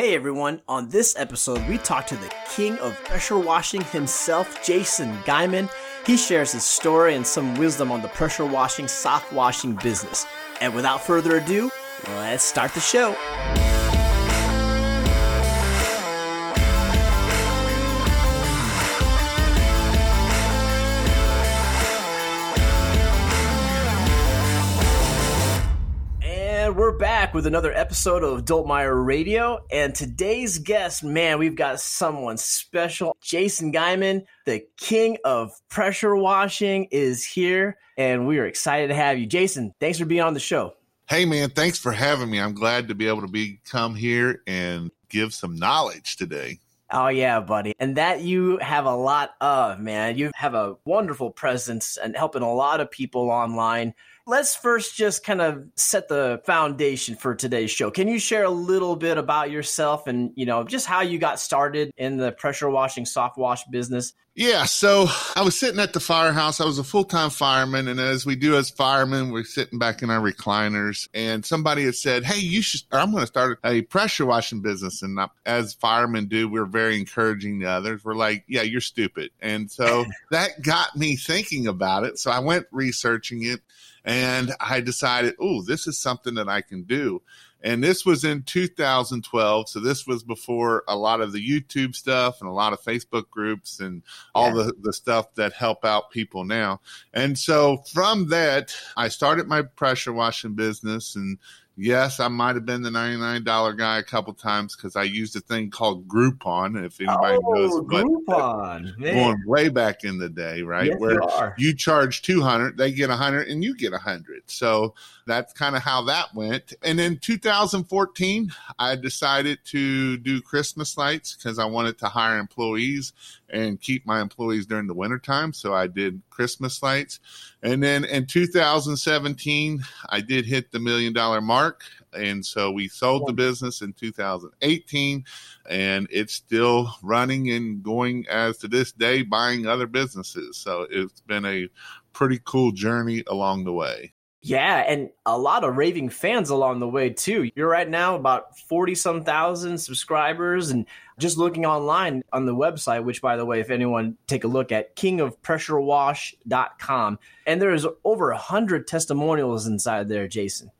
Hey everyone, on this episode, we talk to the king of pressure washing himself, Jason Geiman. He shares his story and some wisdom on the pressure washing, soft washing business. And without further ado, let's start the show. With another episode of Dultmeier Radio. And today's guest, man, we've got someone special. Jason Geiman, the king of pressure washing, is here. And we are excited to have you. Jason, thanks for being on the show. Hey, man, thanks for having me. I'm glad to be able to be come here and give some knowledge today. Oh, yeah, buddy. And that you have a lot of, man. You have a wonderful presence and helping a lot of people online let's first just kind of set the foundation for today's show. Can you share a little bit about yourself and, you know, just how you got started in the pressure washing, soft wash business? Yeah, so I was sitting at the firehouse. I was a full time fireman, and as we do as firemen, we're sitting back in our recliners, and somebody had said, "Hey, you should." I'm going to start a pressure washing business, and as firemen do, we're very encouraging to others. We're like, "Yeah, you're stupid," and so that got me thinking about it. So I went researching it, and I decided, "Oh, this is something that I can do." And this was in 2012. So this was before a lot of the YouTube stuff and a lot of Facebook groups and all yeah. the, the stuff that help out people now. And so from that, I started my pressure washing business and Yes, I might have been the $99 guy a couple times because I used a thing called Groupon. If anybody oh, knows, Groupon, going way back in the day, right? Yes, Where you, you charge 200, they get 100, and you get 100. So that's kind of how that went. And in 2014, I decided to do Christmas lights because I wanted to hire employees and keep my employees during the wintertime. So I did Christmas lights. And then in 2017, I did hit the million dollar mark. And so we sold the business in 2018, and it's still running and going as to this day, buying other businesses. So it's been a pretty cool journey along the way. Yeah, and a lot of raving fans along the way too. You're right now about 40 some thousand subscribers and just looking online on the website, which by the way, if anyone take a look at kingofpressurewash.com, and there's over a hundred testimonials inside there, Jason.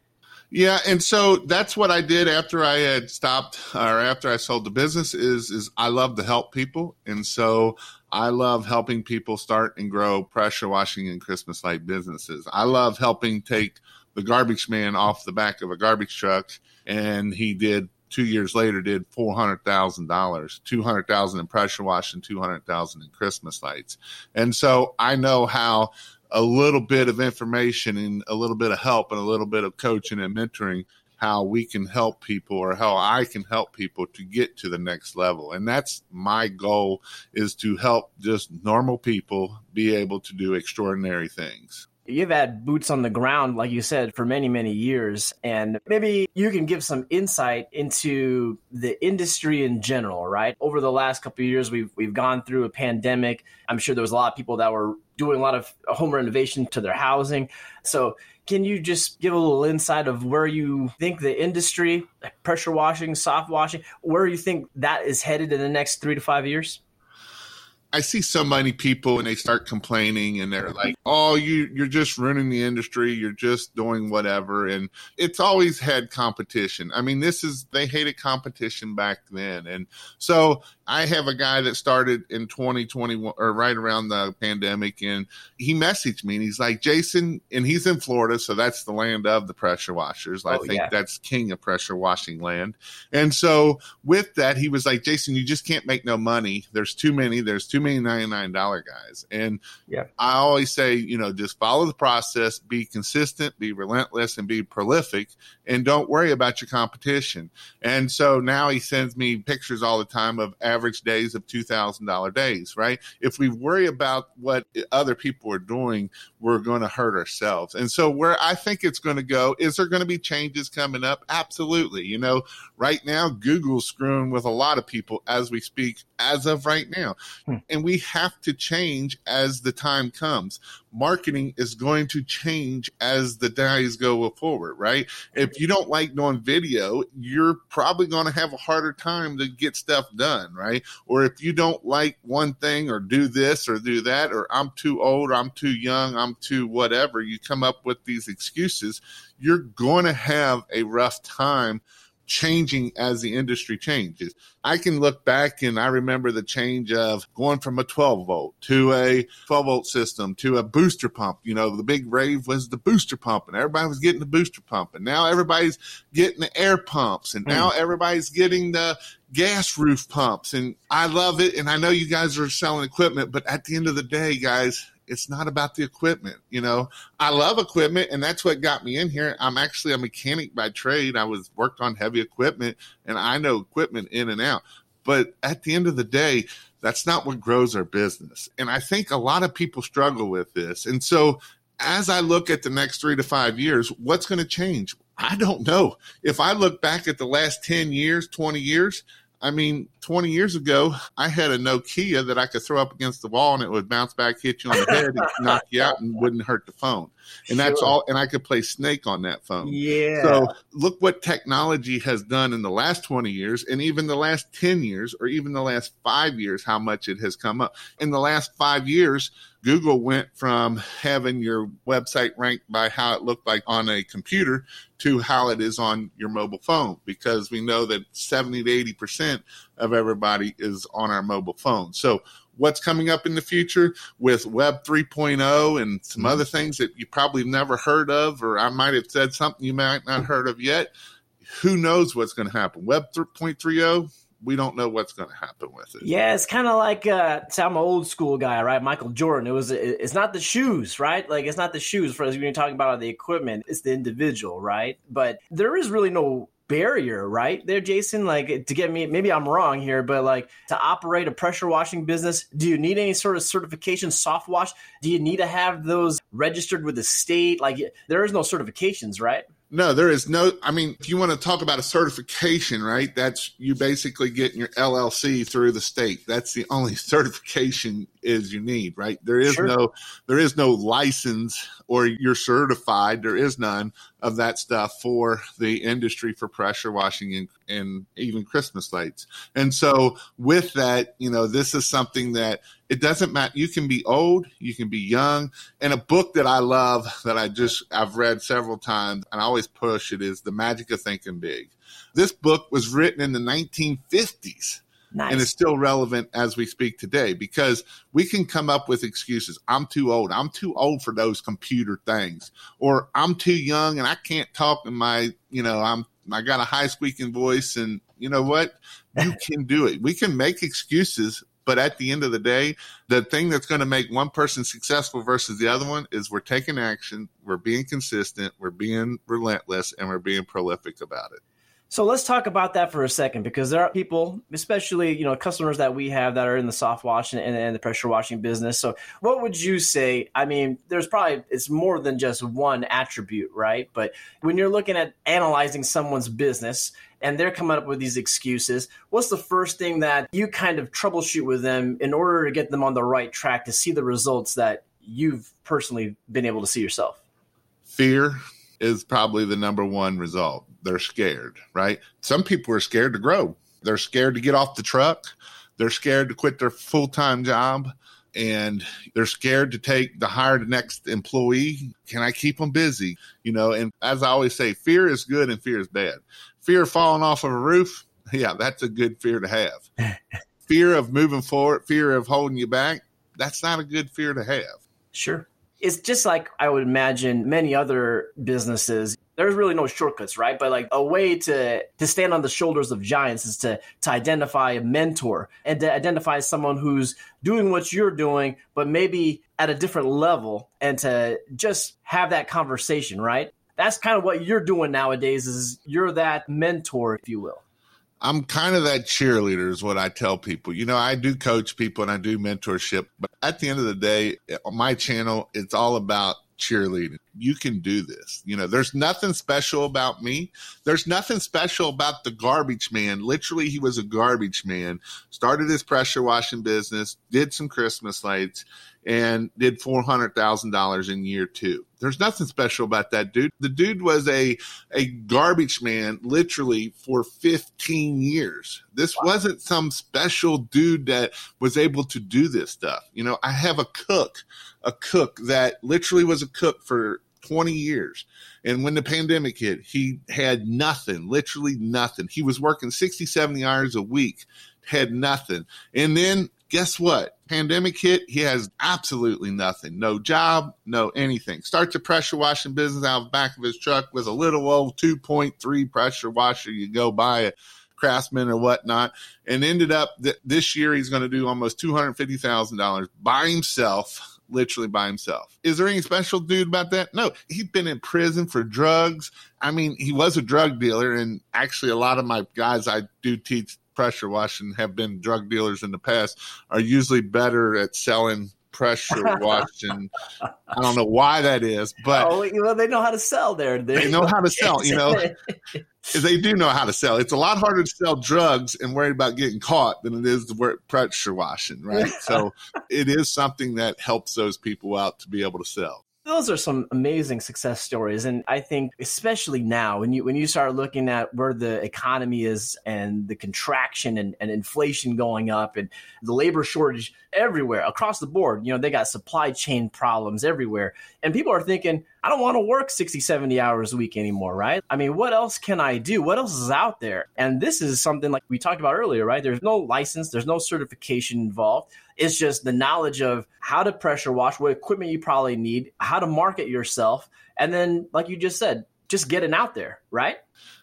Yeah, and so that's what I did after I had stopped or after I sold the business is is I love to help people. And so I love helping people start and grow pressure washing and Christmas light businesses. I love helping take the garbage man off the back of a garbage truck and he did two years later did four hundred thousand dollars, two hundred thousand in pressure washing, two hundred thousand in Christmas lights. And so I know how a little bit of information and a little bit of help and a little bit of coaching and mentoring how we can help people or how I can help people to get to the next level. And that's my goal is to help just normal people be able to do extraordinary things you've had boots on the ground, like you said, for many, many years. And maybe you can give some insight into the industry in general, right? Over the last couple of years, we've we've gone through a pandemic. I'm sure there was a lot of people that were doing a lot of home renovation to their housing. So can you just give a little insight of where you think the industry, pressure washing, soft washing, where you think that is headed in the next three to five years? I see so many people and they start complaining and they're like, "Oh, you you're just ruining the industry. You're just doing whatever." And it's always had competition. I mean, this is they hated competition back then. And so I have a guy that started in 2021 or right around the pandemic and he messaged me and he's like, "Jason," and he's in Florida, so that's the land of the pressure washers. I oh, think yeah. that's king of pressure washing land. And so with that, he was like, "Jason, you just can't make no money. There's too many. There's too many $99 guys. And yeah. I always say, you know, just follow the process, be consistent, be relentless, and be prolific, and don't worry about your competition. And so now he sends me pictures all the time of average days of $2,000 days, right? If we worry about what other people are doing, we're going to hurt ourselves. And so where I think it's going to go, is there going to be changes coming up? Absolutely. You know, right now, Google's screwing with a lot of people as we speak, as of right now. Hmm. And we have to change as the time comes. Marketing is going to change as the days go forward, right? If you don't like doing video, you're probably going to have a harder time to get stuff done, right? Or if you don't like one thing or do this or do that, or I'm too old, I'm too young, I'm too whatever, you come up with these excuses, you're going to have a rough time changing as the industry changes. I can look back and I remember the change of going from a 12 volt to a 12 volt system to a booster pump. You know, the big rave was the booster pump and everybody was getting the booster pump and now everybody's getting the air pumps and now mm. everybody's getting the gas roof pumps and I love it. And I know you guys are selling equipment, but at the end of the day, guys, it's not about the equipment. You know, I love equipment and that's what got me in here. I'm actually a mechanic by trade. I was worked on heavy equipment and I know equipment in and out. But at the end of the day, that's not what grows our business. And I think a lot of people struggle with this. And so as I look at the next three to five years, what's going to change? I don't know. If I look back at the last 10 years, 20 years, I mean, 20 years ago, I had a Nokia that I could throw up against the wall and it would bounce back, hit you on the head, and knock you out, and wouldn't hurt the phone. And sure. that's all. And I could play Snake on that phone. Yeah. So look what technology has done in the last 20 years, and even the last 10 years, or even the last five years, how much it has come up. In the last five years, Google went from having your website ranked by how it looked like on a computer to how it is on your mobile phone because we know that 70 to 80% of everybody is on our mobile phone. So, what's coming up in the future with Web 3.0 and some other things that you probably never heard of, or I might have said something you might not heard of yet? Who knows what's going to happen? Web 3.30 we don't know what's going to happen with it. Yeah, it's kind of like uh, so I'm an old school guy, right? Michael Jordan. It was it's not the shoes, right? Like it's not the shoes for us when you're talking about the equipment. It's the individual, right? But there is really no barrier, right? There, Jason. Like to get me, maybe I'm wrong here, but like to operate a pressure washing business, do you need any sort of certification? Soft wash? Do you need to have those registered with the state? Like there is no certifications, right? No, there is no. I mean, if you want to talk about a certification, right? That's you basically getting your LLC through the state. That's the only certification is you need, right? There is sure. no, there is no license or you're certified. There is none of that stuff for the industry for pressure washing and, and even Christmas lights. And so with that, you know, this is something that it doesn't matter. You can be old, you can be young. And a book that I love that I just, I've read several times and I always push it is The Magic of Thinking Big. This book was written in the 1950s Nice. And it's still relevant as we speak today because we can come up with excuses. I'm too old. I'm too old for those computer things. Or I'm too young and I can't talk in my, you know, I'm I got a high squeaking voice and you know what? You can do it. We can make excuses, but at the end of the day, the thing that's going to make one person successful versus the other one is we're taking action, we're being consistent, we're being relentless, and we're being prolific about it. So let's talk about that for a second because there are people, especially you know customers that we have that are in the soft washing and, and, the pressure washing business. So what would you say? I mean, there's probably it's more than just one attribute, right? But when you're looking at analyzing someone's business and they're coming up with these excuses, what's the first thing that you kind of troubleshoot with them in order to get them on the right track to see the results that you've personally been able to see yourself? Fear is probably the number one result. They're scared, right? Some people are scared to grow. They're scared to get off the truck. They're scared to quit their full time job and they're scared to take the hire the next employee. Can I keep them busy? You know, and as I always say, fear is good and fear is bad. Fear of falling off of a roof, yeah, that's a good fear to have. fear of moving forward, fear of holding you back, that's not a good fear to have. Sure it's just like I would imagine many other businesses. There's really no shortcuts, right? But like a way to to stand on the shoulders of giants is to to identify a mentor and to identify someone who's doing what you're doing, but maybe at a different level, and to just have that conversation, right? That's kind of what you're doing nowadays. Is you're that mentor, if you will. I'm kind of that cheerleader, is what I tell people. You know, I do coach people and I do mentorship, but at the end of the day, on my channel, it's all about cheerleading. You can do this. You know, there's nothing special about me. There's nothing special about the garbage man. Literally, he was a garbage man, started his pressure washing business, did some Christmas lights, and did $400,000 in year two. There's nothing special about that dude. The dude was a, a garbage man literally for 15 years. This wow. wasn't some special dude that was able to do this stuff. You know, I have a cook, a cook that literally was a cook for 20 years. And when the pandemic hit, he had nothing, literally nothing. He was working 60, 70 hours a week, had nothing. And then guess what? Pandemic hit, he has absolutely nothing. No job, no anything. Starts a pressure washing business out of the back of his truck with a little old 2.3 pressure washer. You go buy it. Craftsman or whatnot, and ended up that this year he's going to do almost two hundred fifty thousand dollars by himself, literally by himself. Is there any special dude about that? No, he'd been in prison for drugs. I mean, he was a drug dealer, and actually, a lot of my guys I do teach pressure washing have been drug dealers in the past are usually better at selling pressure washing. I don't know why that is, but oh, well, they know how to sell there. They know how to sell. You know, they do know how to sell. It's a lot harder to sell drugs and worry about getting caught than it is to work pressure washing, right? so it is something that helps those people out to be able to sell those are some amazing success stories and i think especially now when you when you start looking at where the economy is and the contraction and, and inflation going up and the labor shortage everywhere across the board you know they got supply chain problems everywhere and people are thinking i don't want to work 60 70 hours a week anymore right? I mean what else can i do? What else is out there? And this is something like we talked about earlier right? There's no license there's no certification involved. It's just the knowledge of how to pressure wash, what equipment you probably need, how to market yourself, and then, like you just said, just getting out there, right?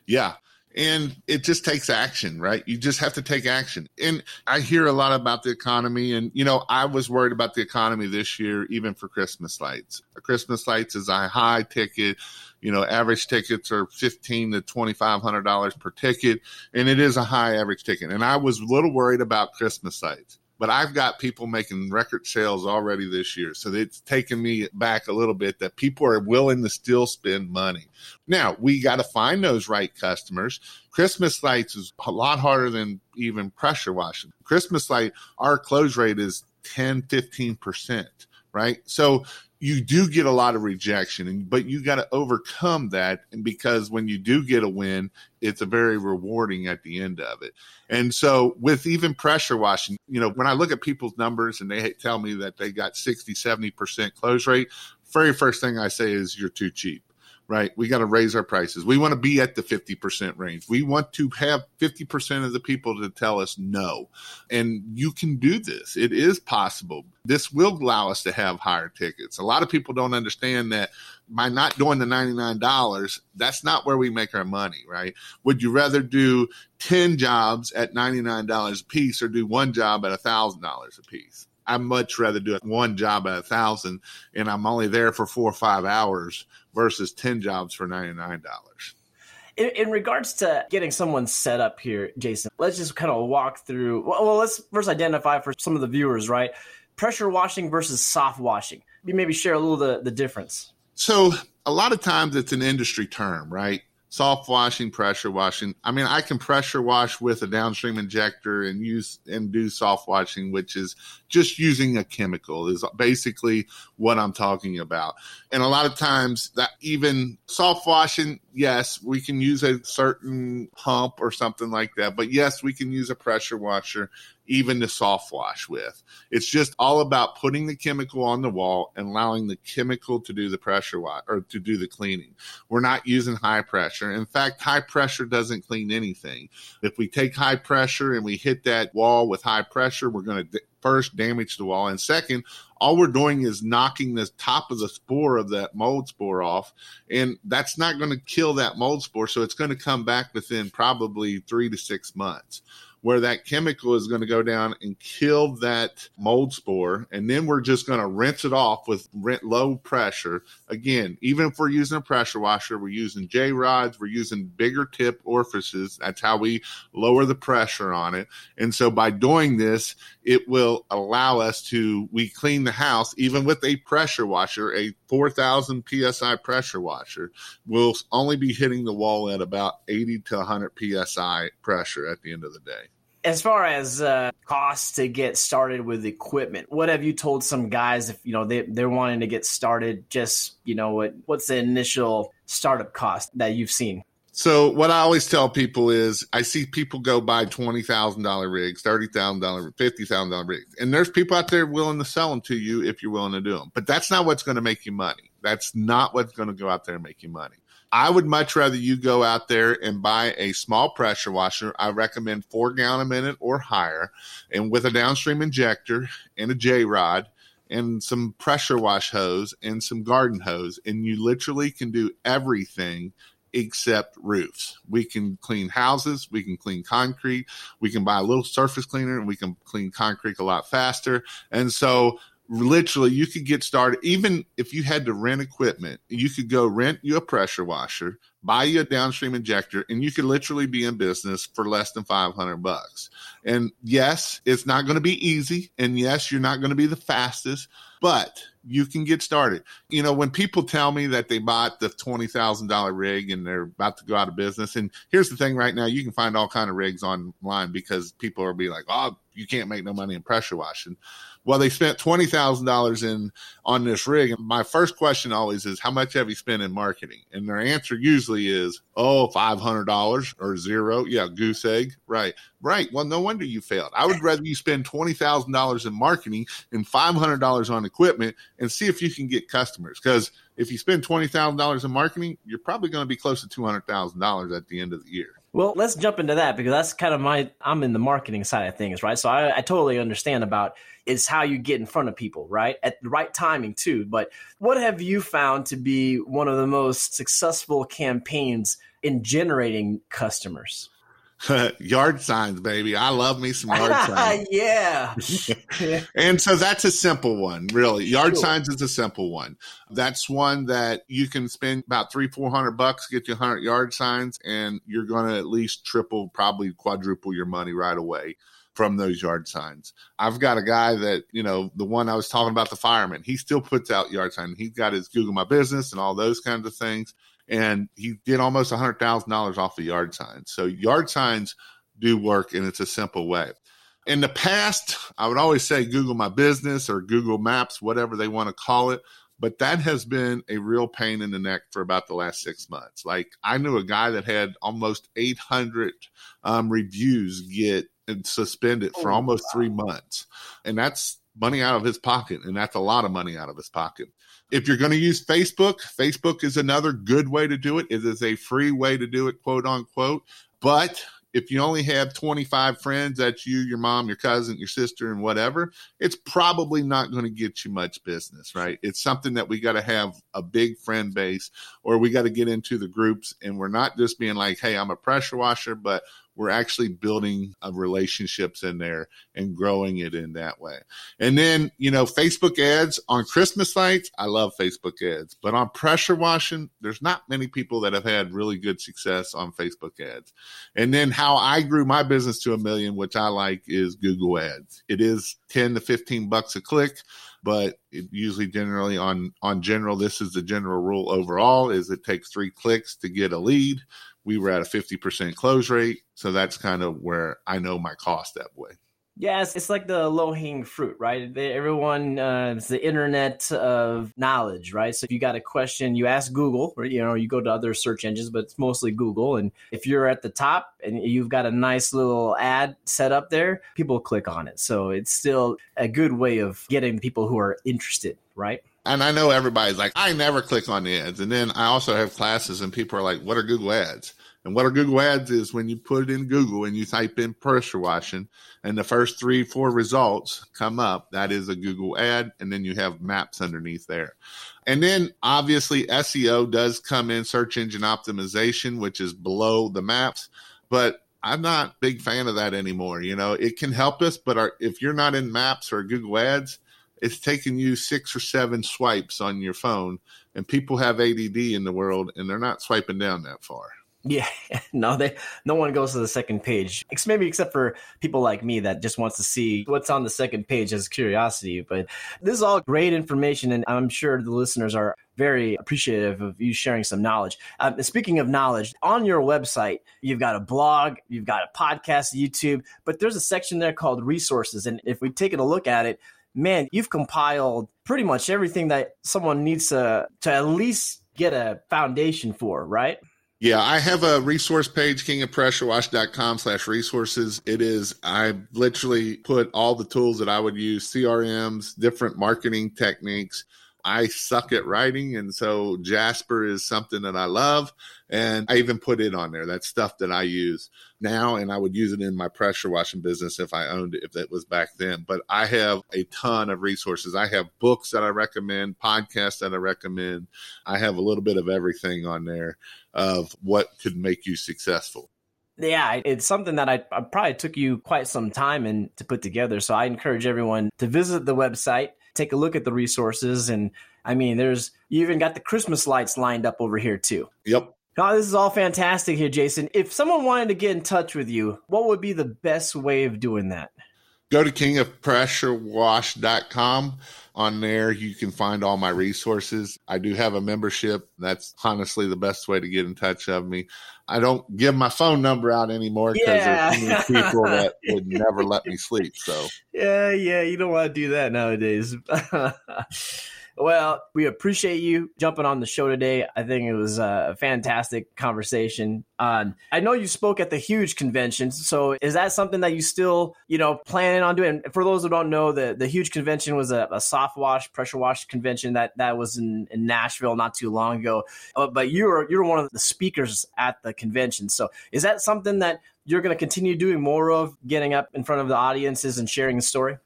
Yeah. And it just takes action, right? You just have to take action. And I hear a lot about the economy. And, you know, I was worried about the economy this year, even for Christmas lights. Christmas lights is a high ticket you know average tickets are fifteen to twenty five hundred dollars per ticket and it is a high average ticket and i was a little worried about christmas lights but I've got people making record sales already this year. So it's taken me back a little bit that people are willing to still spend money. Now we got to find those right customers. Christmas lights is a lot harder than even pressure washing. Christmas light, our close rate is 10, 15%, right? So you do get a lot of rejection and but you got to overcome that. And because when you do get a win it's a very rewarding at the end of it. And so with even pressure washing you know when i look at people's numbers and they tell me that they got 60 70% close rate very first thing i say is you're too cheap right? We got to raise our prices. We want to be at the 50% range. We want to have 50% of the people to tell us no. And you can do this. It is possible. This will allow us to have higher tickets. A lot of people don't understand that by not doing the $99, that's not where we make our money, right? Would you rather do 10 jobs at $99 a piece or do one job at $1,000 a piece? I'd much rather do one job at a thousand and I'm only there for four or five hours versus 10 jobs for $99. In, in, regards to getting someone set up here, Jason, let's just kind of walk through. Well, well, let's first identify for some of the viewers, right? Pressure washing versus soft washing. You maybe share a little the, the difference. So, a lot of times it's an industry term, right? Soft washing, pressure washing. I mean, I can pressure wash with a downstream injector and use and do soft washing, which is just using a chemical is basically what I'm talking about. And a lot of times that even soft washing, yes, we can use a certain pump or something like that. But yes, we can use a pressure washer even to soft wash with. It's just all about putting the chemical on the wall and allowing the chemical to do the pressure wash or to do the cleaning. We're not using high pressure. In fact, high pressure doesn't clean anything. If we take high pressure and we hit that wall with high pressure, we're going to first damage the wall and second all we're doing is knocking the top of the spore of that mold spore off and that's not going to kill that mold spore so it's going to come back within probably three to six months where that chemical is going to go down and kill that mold spore. And then we're just going to rinse it off with low pressure. Again, even if we're using a pressure washer, we're using J rods, we're using bigger tip orifices. That's how we lower the pressure on it. And so by doing this, it will allow us to, we clean the house, even with a pressure washer, a 4,000 psi pressure washer, will only be hitting the wall at about 80 to 100 psi pressure at the end of the day. As far as uh, costs to get started with equipment, what have you told some guys if you know they they're wanting to get started? Just you know what what's the initial startup cost that you've seen? So what I always tell people is I see people go buy twenty thousand dollar rigs, thirty thousand dollar, fifty thousand dollar rigs, and there's people out there willing to sell them to you if you're willing to do them. But that's not what's going to make you money. That's not what's going to go out there and make you money. I would much rather you go out there and buy a small pressure washer. I recommend four gallon a minute or higher, and with a downstream injector and a J rod and some pressure wash hose and some garden hose, and you literally can do everything except roofs. We can clean houses, we can clean concrete, we can buy a little surface cleaner, and we can clean concrete a lot faster. And so, literally, you could get started. Even if you had to rent equipment, you could go rent you a pressure washer, buy you a downstream injector, and you could literally be in business for less than 500 bucks. And yes, it's not going to be easy. And yes, you're not going to be the fastest, but you can get started. You know, when people tell me that they bought the $20,000 rig and they're about to go out of business, and here's the thing right now, you can find all kind of rigs online because people are be like, oh, you can't make no money in pressure washing. Well, they spent twenty thousand dollars in on this rig. And my first question always is, how much have you spent in marketing? And their answer usually is, oh, five hundred dollars or zero. Yeah, goose egg. Right, right. Well, no wonder you failed. I would rather you spend twenty thousand dollars in marketing and five hundred dollars on equipment and see if you can get customers. Because if you spend twenty thousand dollars in marketing, you're probably going to be close to two hundred thousand dollars at the end of the year. Well, let's jump into that because that's kind of my I'm in the marketing side of things, right? So I, I totally understand about is how you get in front of people, right? At the right timing too. But what have you found to be one of the most successful campaigns in generating customers? yard signs, baby. I love me some yard signs. yeah. and so that's a simple one, really. Yard sure. signs is a simple one. That's one that you can spend about three, four hundred bucks, get you hundred yard signs, and you're going to at least triple, probably quadruple your money right away from those yard signs. I've got a guy that, you know, the one I was talking about, the fireman, he still puts out yard signs. He's got his Google My Business and all those kinds of things. And he did almost a $100,000 off of yard signs. So yard signs do work and it's a simple way. In the past, I would always say Google My Business or Google Maps, whatever they want to call it but that has been a real pain in the neck for about the last six months. Like I knew a guy that had almost 800 um, reviews get suspended for oh, almost wow. three months. And that's money out of his pocket. And that's a lot of money out of his pocket. If you're going to use Facebook, Facebook is another good way to do it. It is a free way to do it, quote unquote. But if you only have 25 friends, that's you, your mom, your cousin, your sister, and whatever, it's probably not going to get you much business, right? It's something that we got to have a big friend base or we got to get into the groups and we're not just being like, hey, I'm a pressure washer, but we're actually building uh, relationships in there and growing it in that way. And then, you know, Facebook ads on Christmas lights, I love Facebook ads, but on pressure washing, there's not many people that have had really good success on Facebook ads. And then how I grew my business to a million, which I like is Google ads. It is 10 to 15 bucks a click but it usually generally on on general this is the general rule overall is it takes three clicks to get a lead we were at a 50% close rate. So that's kind of where I know my cost that way. Yes, it's, like the low hanging fruit, right? They, everyone, uh, it's the internet of knowledge, right? So if you got a question, you ask Google, or you know, you go to other search engines, but it's mostly Google. And if you're at the top and you've got a nice little ad set up there, people click on it. So it's still a good way of getting people who are interested, right? And I know everybody's like, I never click on the ads. And then I also have classes and people are like, what are Google ads? And what are Google ads is when you put it in Google and you type in pressure washing and the first three, four results come up, that is a Google ad. And then you have maps underneath there. And then obviously SEO does come in search engine optimization, which is below the maps. But I'm not big fan of that anymore. You know, it can help us, but our, if you're not in maps or Google ads, it's taking you six or seven swipes on your phone and people have ADD in the world and they're not swiping down that far. Yeah, no, they no one goes to the second page. Maybe except for people like me that just wants to see what's on the second page as curiosity. But this is all great information, and I'm sure the listeners are very appreciative of you sharing some knowledge. Um, speaking of knowledge, on your website, you've got a blog, you've got a podcast, YouTube, but there's a section there called resources. And if we take a look at it, man, you've compiled pretty much everything that someone needs to to at least get a foundation for, right? Yeah, I have a resource page, kingofpressurewash.com slash resources. It is, I literally put all the tools that I would use, CRMs, different marketing techniques, I suck at writing. And so Jasper is something that I love. And I even put it on there. That's stuff that I use now. And I would use it in my pressure washing business if I owned it, if it was back then. But I have a ton of resources. I have books that I recommend, podcasts that I recommend. I have a little bit of everything on there of what could make you successful. Yeah, it's something that I, I, probably took you quite some time and to put together. So I encourage everyone to visit the website take a look at the resources. And I mean, there's you even got the Christmas lights lined up over here too. Yep. Oh, this is all fantastic here, Jason. If someone wanted to get in touch with you, what would be the best way of doing that? Go to kingofpressurewash.com. On there, you can find all my resources. I do have a membership. That's honestly the best way to get in touch of me. I don't give my phone number out anymore because yeah. there's people that would never let me sleep. So yeah, yeah, you don't want to do that nowadays. Well, we appreciate you jumping on the show today. I think it was a fantastic conversation. Um, I know you spoke at the huge convention, so is that something that you still, you know, planning on doing? For those who don't know, the the huge convention was a, a soft wash, pressure wash convention that that was in, in Nashville not too long ago. Uh, but you were you were one of the speakers at the convention. So is that something that you're going to continue doing more of, getting up in front of the audiences and sharing the story?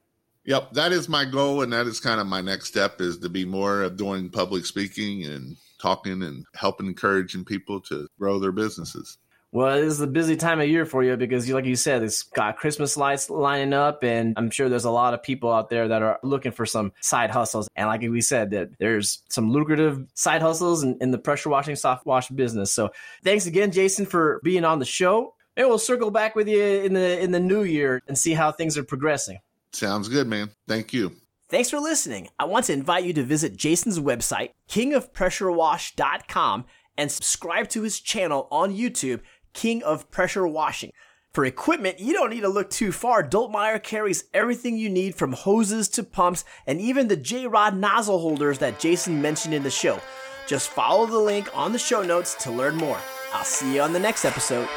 Yep, that is my goal, and that is kind of my next step is to be more of doing public speaking and talking and helping encouraging people to grow their businesses. Well, this is a busy time of year for you because, like you said, it's got Christmas lights lining up, and I'm sure there's a lot of people out there that are looking for some side hustles. And like we said, that there's some lucrative side hustles in, in the pressure washing, soft wash business. So, thanks again, Jason, for being on the show. And we'll circle back with you in the in the new year and see how things are progressing. Sounds good, man. Thank you. Thanks for listening. I want to invite you to visit Jason's website, kingofpressurewash.com, and subscribe to his channel on YouTube, King of Pressure Washing. For equipment, you don't need to look too far. Dultmeier carries everything you need from hoses to pumps and even the J-Rod nozzle holders that Jason mentioned in the show. Just follow the link on the show notes to learn more. I'll see you on the next episode.